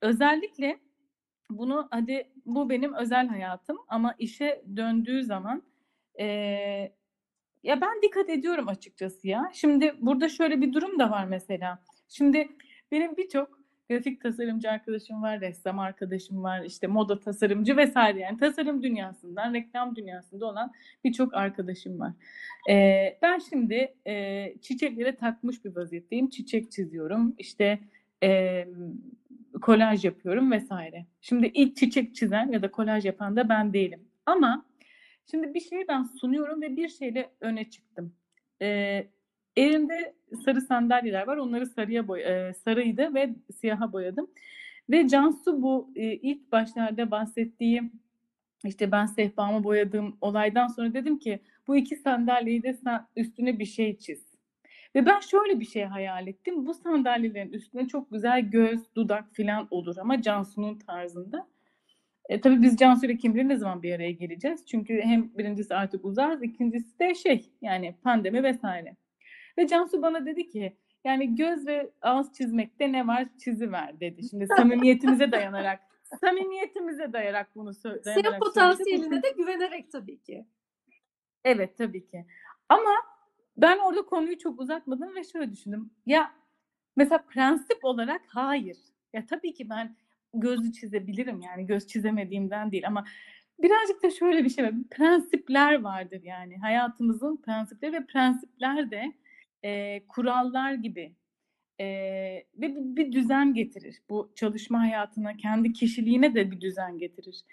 özellikle bunu hadi bu benim özel hayatım ama işe döndüğü zaman e, ya ben dikkat ediyorum açıkçası ya. Şimdi burada şöyle bir durum da var mesela. Şimdi benim birçok grafik tasarımcı arkadaşım var, ressam arkadaşım var, işte moda tasarımcı vesaire yani tasarım dünyasından, reklam dünyasında olan birçok arkadaşım var. Ee, ben şimdi e, çiçeklere takmış bir vaziyetteyim. Çiçek çiziyorum, işte e, kolaj yapıyorum vesaire. Şimdi ilk çiçek çizen ya da kolaj yapan da ben değilim. Ama şimdi bir şeyi ben sunuyorum ve bir şeyle öne çıktım. Ee, elimde sarı sandalyeler var. Onları sarıya boy e, sarıydı ve siyaha boyadım. Ve Cansu bu e, ilk başlarda bahsettiğim işte ben sehpamı boyadığım olaydan sonra dedim ki bu iki sandalyeyi de sen üstüne bir şey çiz. Ve ben şöyle bir şey hayal ettim. Bu sandalyelerin üstüne çok güzel göz, dudak falan olur ama Cansu'nun tarzında. E, tabii biz Cansu ile kim bilir ne zaman bir araya geleceğiz. Çünkü hem birincisi artık uzağız, ikincisi de şey yani pandemi vesaire. Ve Cansu bana dedi ki yani göz ve ağız çizmekte ne var çiziver dedi. Şimdi (laughs) samimiyetimize dayanarak samimiyetimize dayarak bunu dayanarak Senin potansiyeline de güvenerek tabii ki. Evet tabii ki. Ama ben orada konuyu çok uzatmadım ve şöyle düşündüm. Ya mesela prensip olarak hayır. Ya tabii ki ben gözü çizebilirim yani göz çizemediğimden değil ama birazcık da şöyle bir şey var. Prensipler vardır yani hayatımızın prensipleri ve prensipler de e, kurallar gibi e, ve bir, bir düzen getirir. Bu çalışma hayatına, kendi kişiliğine de bir düzen getirir.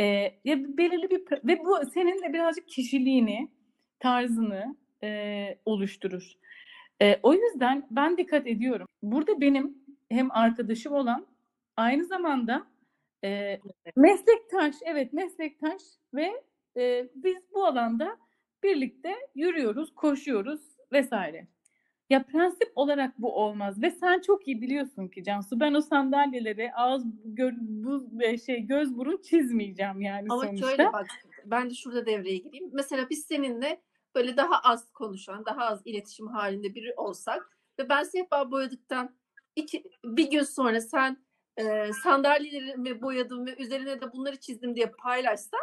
E, ya belirli bir ve bu senin de birazcık kişiliğini, tarzını e, oluşturur. E, o yüzden ben dikkat ediyorum. Burada benim hem arkadaşım olan aynı zamanda e, meslektaş, evet meslektaş ve e, biz bu alanda birlikte yürüyoruz, koşuyoruz vesaire. Ya prensip olarak bu olmaz ve sen çok iyi biliyorsun ki Cansu ben o sandalyeleri ağız gö, bu şey göz burun çizmeyeceğim yani Ama sonuçta. şöyle bak ben de şurada devreye gireyim. Mesela biz seninle böyle daha az konuşan, daha az iletişim halinde biri olsak ve ben sehpa boyadıktan iki, bir gün sonra sen e, sandalyelerimi boyadım ve üzerine de bunları çizdim diye paylaşsan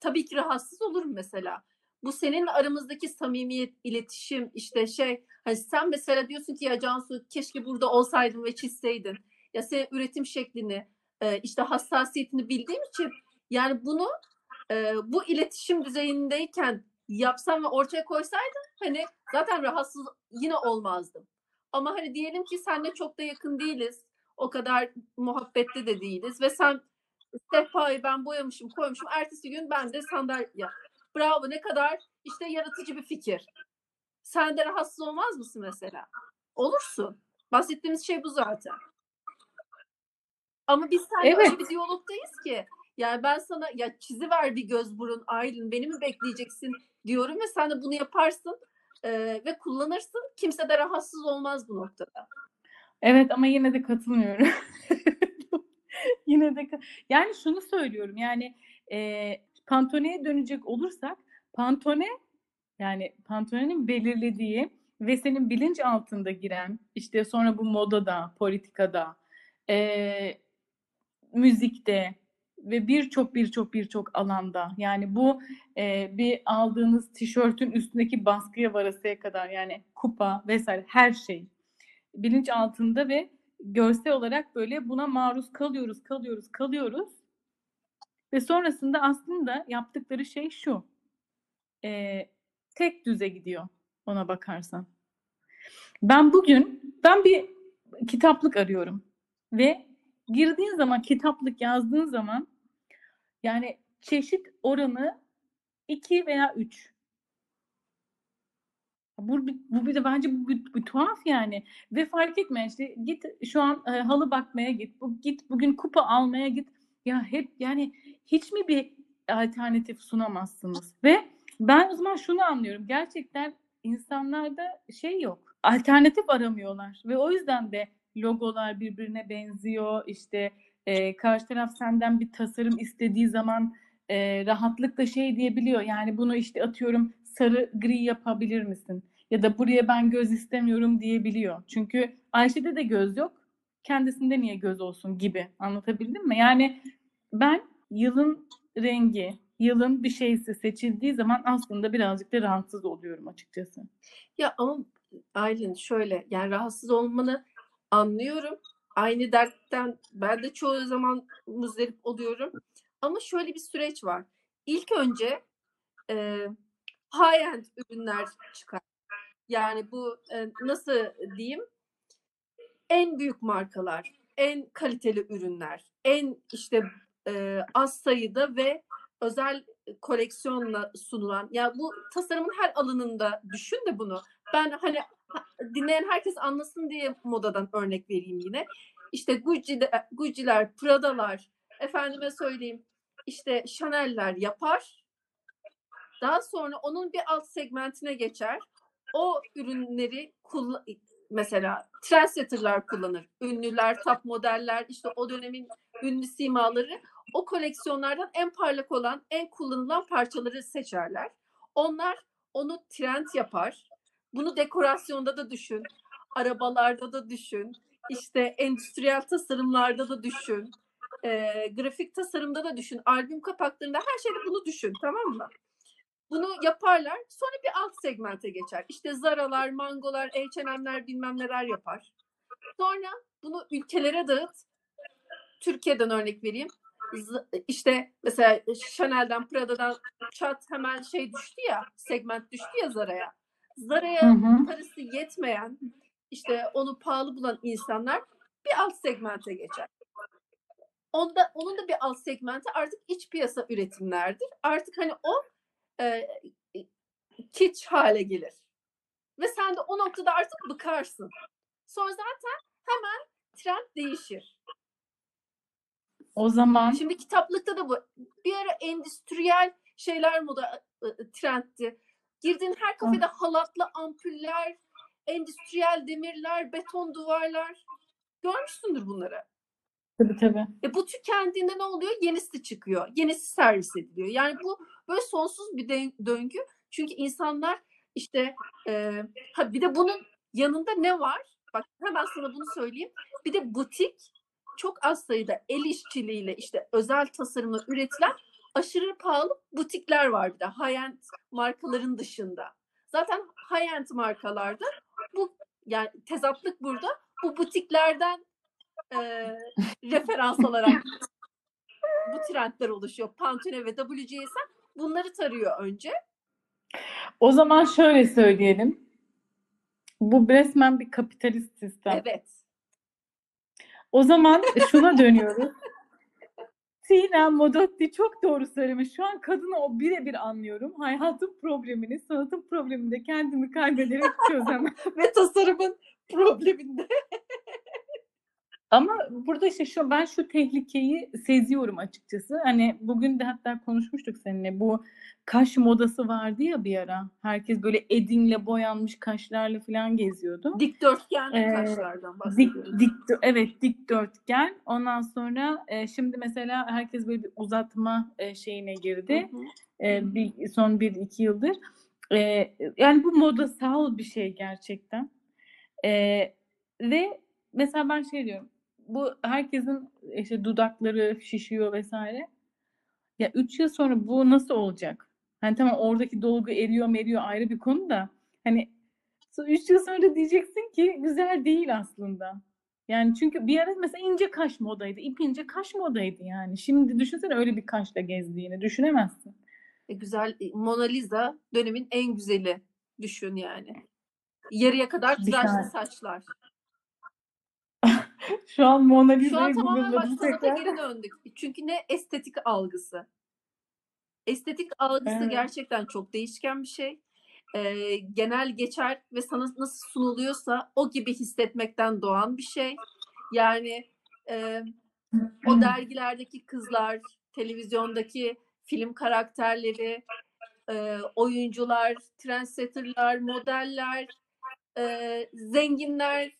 tabii ki rahatsız olurum mesela. Bu senin aramızdaki samimiyet, iletişim işte şey hani sen mesela diyorsun ki ya Cansu keşke burada olsaydın ve çizseydin. Ya senin üretim şeklini e, işte hassasiyetini bildiğim için yani bunu e, bu iletişim düzeyindeyken yapsam ve ortaya koysaydım hani zaten rahatsız yine olmazdım. Ama hani diyelim ki senle çok da yakın değiliz. O kadar muhabbette de değiliz ve sen sehpayı ben boyamışım koymuşum. Ertesi gün ben de sandalye. Bravo ne kadar işte yaratıcı bir fikir. Sen de rahatsız olmaz mısın mesela? Olursun. Bahsettiğimiz şey bu zaten. Ama biz seninle Evet. öyle bir diyalogdayız ki. Yani ben sana ya çiziver bir göz burun Aylin beni mi bekleyeceksin diyorum ve sen de bunu yaparsın e, ve kullanırsın. Kimse de rahatsız olmaz bu noktada. Evet ama yine de katılmıyorum. (laughs) Yine de yani şunu söylüyorum yani e, Pantone'ye dönecek olursak Pantone yani Pantone'nin belirlediği ve senin bilinç altında giren işte sonra bu modada, politikada, e, müzikte ve birçok birçok birçok alanda yani bu e, bir aldığınız tişörtün üstündeki baskıya varasıya kadar yani kupa vesaire her şey bilinç altında ve görsel olarak böyle buna maruz kalıyoruz, kalıyoruz, kalıyoruz. Ve sonrasında aslında yaptıkları şey şu. Ee, tek düze gidiyor ona bakarsan. Ben bugün ben bir kitaplık arıyorum ve girdiğin zaman kitaplık yazdığın zaman yani çeşit oranı 2 veya 3. Bu, bu bir de bence bu bir, bir tuhaf yani. Ve fark etme işte git şu an e, halı bakmaya git. Bu, git bugün kupa almaya git. Ya hep yani hiç mi bir alternatif sunamazsınız? Ve ben o zaman şunu anlıyorum. Gerçekten insanlarda şey yok. Alternatif aramıyorlar. Ve o yüzden de logolar birbirine benziyor. İşte e, karşı taraf senden bir tasarım istediği zaman e, rahatlıkla şey diyebiliyor. Yani bunu işte atıyorum sarı gri yapabilir misin? Ya da buraya ben göz istemiyorum diyebiliyor. Çünkü Ayşe'de de göz yok. Kendisinde niye göz olsun gibi. Anlatabildim mi? Yani ben yılın rengi, yılın bir şeysi seçildiği zaman aslında birazcık da rahatsız oluyorum açıkçası. Ya ama Aylin şöyle yani rahatsız olmanı anlıyorum. Aynı dertten ben de çoğu zaman muzdarip oluyorum. Ama şöyle bir süreç var. İlk önce e, high-end ürünler çıkar. Yani bu e, nasıl diyeyim? En büyük markalar, en kaliteli ürünler, en işte e, az sayıda ve özel koleksiyonla sunulan. Ya bu tasarımın her alanında düşün de bunu. Ben hani ha- dinleyen herkes anlasın diye modadan örnek vereyim yine. İşte Gucci'de, Gucci'ler, Prada'lar, efendime söyleyeyim işte Chanel'ler yapar. Daha sonra onun bir alt segmentine geçer. O ürünleri mesela trendsetter'lar kullanır. Ünlüler, top modeller, işte o dönemin ünlü simaları o koleksiyonlardan en parlak olan, en kullanılan parçaları seçerler. Onlar onu trend yapar. Bunu dekorasyonda da düşün, arabalarda da düşün, işte endüstriyel tasarımlarda da düşün, e, grafik tasarımda da düşün, albüm kapaklarında her şeyde bunu düşün, tamam mı? Bunu yaparlar. Sonra bir alt segmente geçer. İşte Zara'lar, Mango'lar, H&M'ler bilmem neler yapar. Sonra bunu ülkelere dağıt. Türkiye'den örnek vereyim. İşte mesela Chanel'den, Prada'dan çat hemen şey düştü ya, segment düştü ya Zara'ya. Zara'ya parası yetmeyen, işte onu pahalı bulan insanlar bir alt segmente geçer. Onda, onun da bir alt segmenti artık iç piyasa üretimlerdir. Artık hani o e, kiç hale gelir. Ve sen de o noktada artık bıkarsın. Sonra zaten hemen trend değişir. O zaman Şimdi kitaplıkta da bu. Bir ara endüstriyel şeyler moda e, e, trendti. Girdiğin her kafede halatlı ampuller, endüstriyel demirler, beton duvarlar. Görmüşsündür bunları. Tabii tabii. E bu tükendiğinde ne oluyor? Yenisi çıkıyor. Yenisi servis ediliyor. Yani bu böyle sonsuz bir döngü. Çünkü insanlar işte e, ha bir de bunun yanında ne var? Bak hemen sana bunu söyleyeyim. Bir de butik çok az sayıda el işçiliğiyle işte özel tasarımla üretilen aşırı pahalı butikler var bir de high-end markaların dışında. Zaten high-end markalarda bu yani tezatlık burada bu butiklerden e, referans alarak bu trendler oluşuyor. Pantene ve WCSN bunları tarıyor önce. O zaman şöyle söyleyelim. Bu resmen bir kapitalist sistem. Evet. O zaman şuna dönüyoruz. (laughs) Sinem Modotti çok doğru söylemiş. Şu an kadını o birebir anlıyorum. Hayatın problemini, sanatın probleminde kendimi kaybederek çözemem. (laughs) ve tasarımın probleminde. (laughs) Ama burada işte şu ben şu tehlikeyi seziyorum açıkçası. Hani bugün de hatta konuşmuştuk seninle. Bu kaş modası vardı ya bir ara. Herkes böyle edinle boyanmış kaşlarla falan geziyordu. Dikdörtgen Ee, kaşlardan Dik, bahsediyoruz. dik, evet dikdörtgen. Ondan sonra e, şimdi mesela herkes böyle bir uzatma e, şeyine girdi. Hı hı. E, bir, son bir iki yıldır. E, yani bu modasal bir şey gerçekten. E, ve mesela ben şey diyorum. Bu herkesin işte dudakları şişiyor vesaire. Ya üç yıl sonra bu nasıl olacak? Hani tamam oradaki dolgu eriyor meriyor ayrı bir konu da. Hani so- üç yıl sonra diyeceksin ki güzel değil aslında. Yani çünkü bir ara mesela ince kaş modaydı. İp ince kaş modaydı yani. Şimdi düşünsene öyle bir kaşla gezdiğini. Düşünemezsin. E, güzel e, Mona Lisa dönemin en güzeli düşün yani. Yarıya kadar tıraşlı saçlar. (laughs) Şu an Mona Şu an Lisa'yı tamamen sanata tekrar. geri döndük. Çünkü ne estetik algısı. Estetik algısı Evet. gerçekten çok değişken bir şey. Ee, genel geçer ve sana nasıl sunuluyorsa o gibi hissetmekten doğan bir şey. Yani e, o dergilerdeki kızlar, televizyondaki film karakterleri, e, oyuncular, trendsetterlar, modeller, e, zenginler,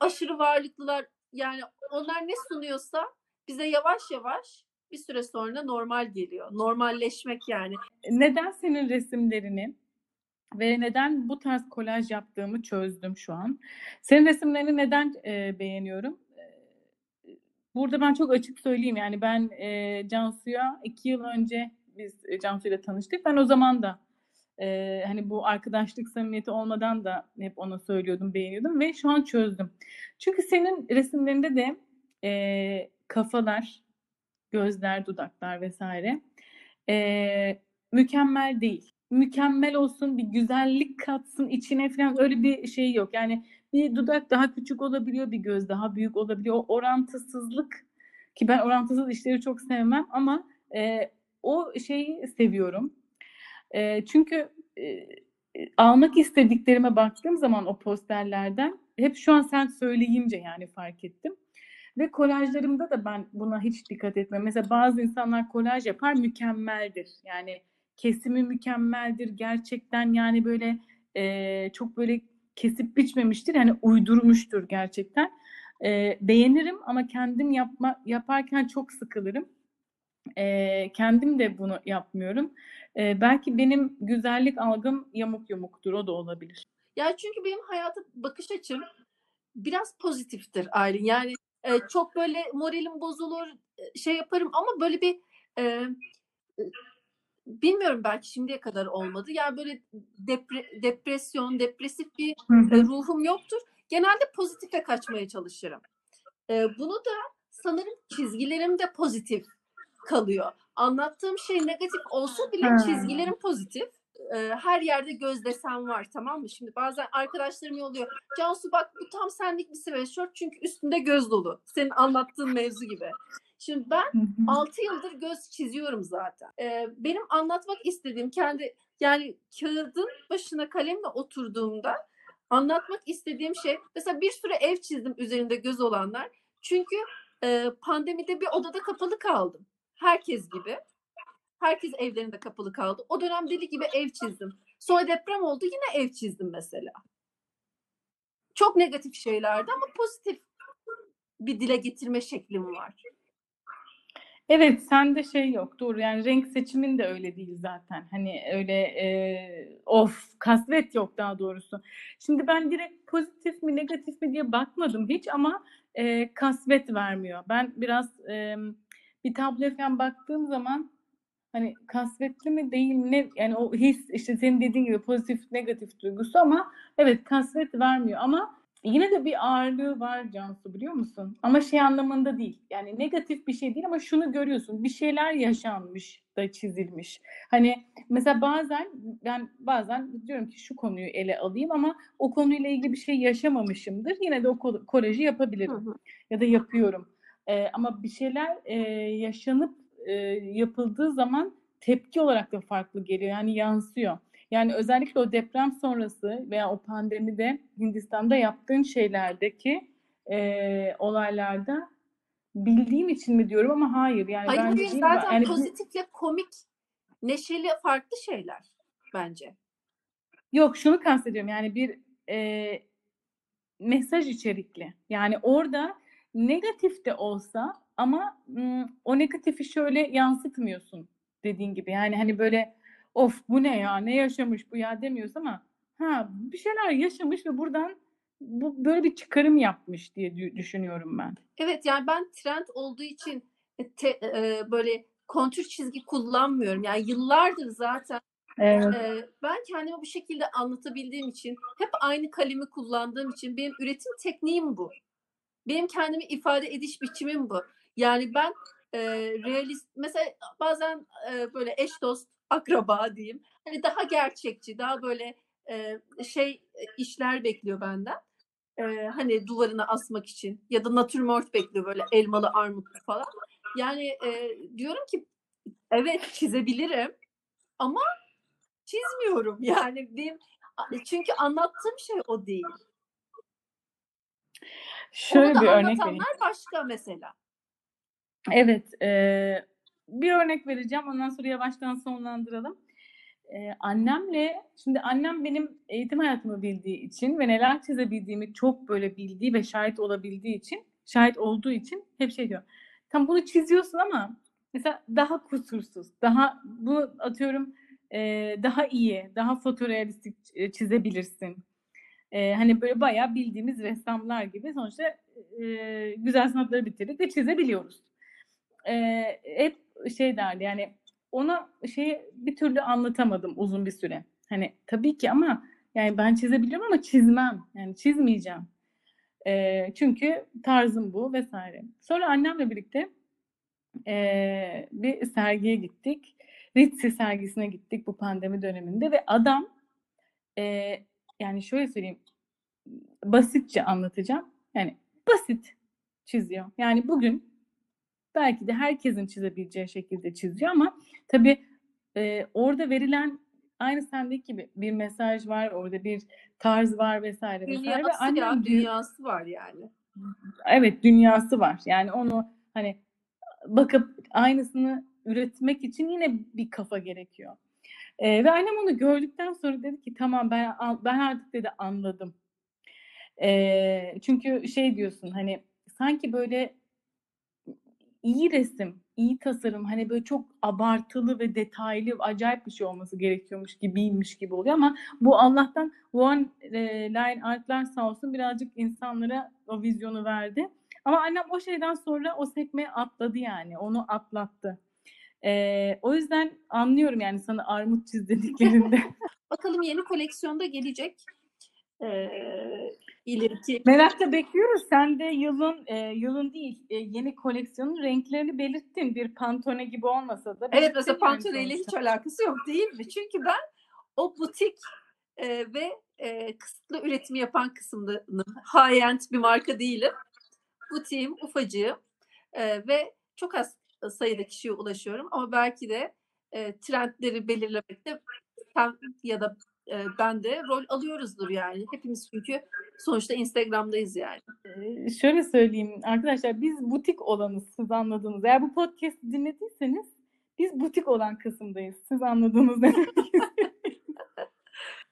aşırı varlıklılar yani onlar ne sunuyorsa bize yavaş yavaş bir süre sonra normal geliyor. Normalleşmek yani. Neden senin resimlerini ve neden bu tarz kolaj yaptığımı çözdüm şu an. Senin resimlerini neden e, beğeniyorum? E, Burada ben çok açık söyleyeyim yani ben e, Cansu'ya iki yıl önce biz e, Cansu'yla tanıştık. Ben o zaman da e, hani bu arkadaşlık samimiyeti olmadan da hep ona söylüyordum, beğeniyordum ve şu an çözdüm. Çünkü senin resimlerinde de e, kafalar, gözler, dudaklar vesaire e, mükemmel değil. Mükemmel olsun, bir güzellik katsın içine falan öyle bir şey yok. Yani bir dudak daha küçük olabiliyor, bir göz daha büyük olabiliyor. O orantısızlık ki ben orantısız işleri çok sevmem ama e, o şeyi seviyorum. E, çünkü e, almak istediklerime baktığım zaman o posterlerden hep şu an sen söyleyince yani fark ettim. Ve kolajlarımda da ben buna hiç dikkat etmem. Mesela bazı insanlar kolaj yapar mükemmeldir. Yani kesimi mükemmeldir. Gerçekten yani böyle e, çok böyle kesip biçmemiştir. Yani uydurmuştur gerçekten. E, beğenirim ama kendim yapma yaparken çok sıkılırım. E, kendim de bunu yapmıyorum. E, belki benim güzellik algım yamuk yumuktur. O da olabilir. Ya çünkü benim hayata bakış açım biraz pozitiftir Aylin. Yani e, çok böyle moralim bozulur, e, şey yaparım ama böyle bir e, e, bilmiyorum belki şimdiye kadar olmadı. Yani böyle depre- depresyon, depresif bir e, ruhum yoktur. Genelde pozitife kaçmaya çalışırım. E, bunu da sanırım çizgilerim de pozitif kalıyor. Anlattığım şey negatif olsa bile Ha. çizgilerim pozitif. E, her yerde göz desen var tamam mı? Şimdi bazen arkadaşlarım yolluyor. Cansu bak bu tam senlik bir sweatshirt çünkü üstünde göz dolu. Senin anlattığın mevzu gibi. Şimdi ben Hı hı. 6 yıldır göz çiziyorum zaten. Ee, benim anlatmak istediğim kendi yani kağıdın başına kalemle oturduğumda anlatmak istediğim şey mesela bir süre ev çizdim üzerinde göz olanlar. Çünkü e, pandemide bir odada kapalı kaldım. Herkes gibi. Herkes evlerinde kapalı kaldı. O dönem deli gibi ev çizdim. Sonra deprem oldu yine ev çizdim mesela. Çok negatif şeylerdi ama pozitif bir dile getirme şeklim var. Evet, sende şey yok. Doğru. Yani renk seçimin de öyle değil zaten. Hani öyle e, of kasvet yok daha doğrusu. Şimdi ben direkt pozitif mi negatif mi diye bakmadım hiç ama e, kasvet vermiyor. Ben biraz e, bir tabloya falan baktığım zaman hani kasvetli mi değil mi ne yani o his işte senin dediğin gibi pozitif negatif duygusu ama evet kasvet vermiyor ama yine de bir ağırlığı var Cansu biliyor musun? Ama şey anlamında değil. Yani negatif bir şey değil ama şunu görüyorsun. Bir şeyler yaşanmış da çizilmiş. Hani mesela bazen ben bazen diyorum ki şu konuyu ele alayım ama o konuyla ilgili bir şey yaşamamışımdır. Yine de o koleji yapabilirim. Hı hı. Ya da yapıyorum. Ee, ama bir şeyler e, yaşanıp e, yapıldığı zaman tepki olarak da farklı geliyor. Yani yansıyor. Yani özellikle o deprem sonrası veya o pandemide Hindistan'da yaptığın şeylerdeki e, olaylarda bildiğim için mi diyorum ama hayır. Yani hayır, bence hayır zaten yani, pozitifle komik, neşeli farklı şeyler bence. Yok şunu kastediyorum yani bir e, mesaj içerikli. Yani orada negatif de olsa ama o negatifi şöyle yansıtmıyorsun dediğin gibi. Yani hani böyle of bu ne ya ne yaşamış bu ya demiyoruz ama ha bir şeyler yaşamış ve buradan bu böyle bir çıkarım yapmış diye düşünüyorum ben. Evet yani ben trend olduğu için e, te, e, böyle kontür çizgi kullanmıyorum. Yani yıllardır zaten evet. e, ben kendimi bu şekilde anlatabildiğim için hep aynı kalemi kullandığım için benim üretim tekniğim bu. Benim kendimi ifade ediş biçimim bu. Yani ben e, realist mesela bazen e, böyle eş dost akraba diyeyim. Hani daha gerçekçi, daha böyle e, şey işler bekliyor benden. E, hani duvarına asmak için ya da natürmort bekliyor böyle elmalı armutlu falan. Yani e, diyorum ki evet çizebilirim ama çizmiyorum yani benim çünkü anlattığım şey o değil. Şöyle Onu bir örnek vereyim. başka mesela. Evet, e, bir örnek vereceğim. Ondan sonra yavaştan sonlandıralım. Ee, annemle, şimdi annem benim eğitim hayatımı bildiği için ve neler çizebildiğimi çok böyle bildiği ve şahit olabildiği için, şahit olduğu için hep şey diyor. Tam bunu çiziyorsun ama mesela daha kusursuz, daha bu atıyorum e, daha iyi, daha fotorealistik çizebilirsin. E, hani böyle bayağı bildiğimiz ressamlar gibi sonuçta e, güzel sanatları bitirdik ve çizebiliyoruz. E, hep şey derdi yani ona şeyi bir türlü anlatamadım uzun bir süre. Hani tabii ki ama yani ben çizebiliyorum ama çizmem. Yani çizmeyeceğim. E, çünkü tarzım bu vesaire. Sonra annemle birlikte e, bir sergiye gittik. Ritzi sergisine gittik bu pandemi döneminde ve adam e, yani şöyle söyleyeyim basitçe anlatacağım. Yani basit çiziyor. Yani bugün belki de herkesin çizebileceği şekilde çiziyor ama tabii e, orada verilen aynı sendeki gibi bir mesaj var, orada bir tarz var vesaire vesaire. Dünyası ve ya, dünyası var yani. Evet, dünyası var. Yani onu hani bakıp aynısını üretmek için yine bir kafa gerekiyor. E, ve annem onu gördükten sonra dedi ki tamam ben ben artık dedi anladım. E, çünkü şey diyorsun hani sanki böyle iyi resim, iyi tasarım hani böyle çok abartılı ve detaylı acayip bir şey olması gerekiyormuş gibiymiş gibi oluyor ama bu Allah'tan One Line Art'lar sağ olsun birazcık insanlara o vizyonu verdi. Ama annem o şeyden sonra o sekmeyi atladı yani onu atlattı. Ee, o yüzden anlıyorum yani sana armut çiz dediklerinde. (laughs) Bakalım yeni koleksiyonda gelecek. Ee, ileriki. Merakla bekliyoruz. Sen de yılın e, yılın değil e, yeni koleksiyonun renklerini belirttin. Bir pantone gibi olmasa da. Evet mesela pantone ile hiç alakası yok değil mi? Çünkü ben o butik e, ve e, kısıtlı üretimi yapan kısımdanım. High-end bir marka değilim. Butiğim ufacığım e, ve çok az sayıda kişiye ulaşıyorum ama belki de e, trendleri belirlemekte sen ya da e, ben de rol alıyoruzdur yani. Hepimiz çünkü sonuçta Instagram'dayız yani. Ee, şöyle söyleyeyim arkadaşlar biz butik olanız siz anladınız. Eğer bu podcast dinlediyseniz biz butik olan kısımdayız. Siz anladınız ne (laughs)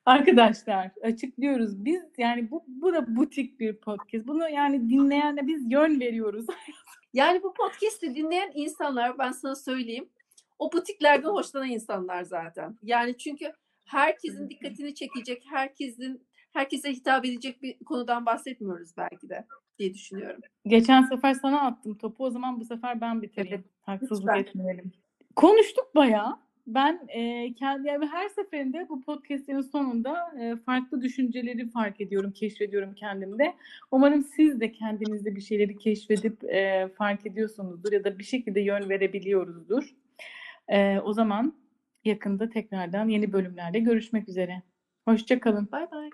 Arkadaşlar açıklıyoruz. Biz yani bu, bu da butik bir podcast. Bunu yani dinleyenle biz yön veriyoruz. Yani bu podcast'i dinleyen insanlar ben sana söyleyeyim. O butiklerden hoşlanan insanlar zaten. Yani çünkü herkesin dikkatini çekecek, herkesin herkese hitap edecek bir konudan bahsetmiyoruz belki de diye düşünüyorum. Geçen sefer sana attım topu o zaman bu sefer ben bitireyim. Evet, Haksızlık lütfen. etmeyelim. Konuştuk bayağı. Ben e, kendi yani her seferinde bu podcast'in sonunda e, farklı düşünceleri fark ediyorum, keşfediyorum kendimde. Umarım siz de kendinizde bir şeyleri keşfedip e, fark ediyorsunuzdur ya da bir şekilde yön verebiliyoruzdur. E, o zaman yakında tekrardan yeni bölümlerde görüşmek üzere. Hoşça kalın. Bay bay.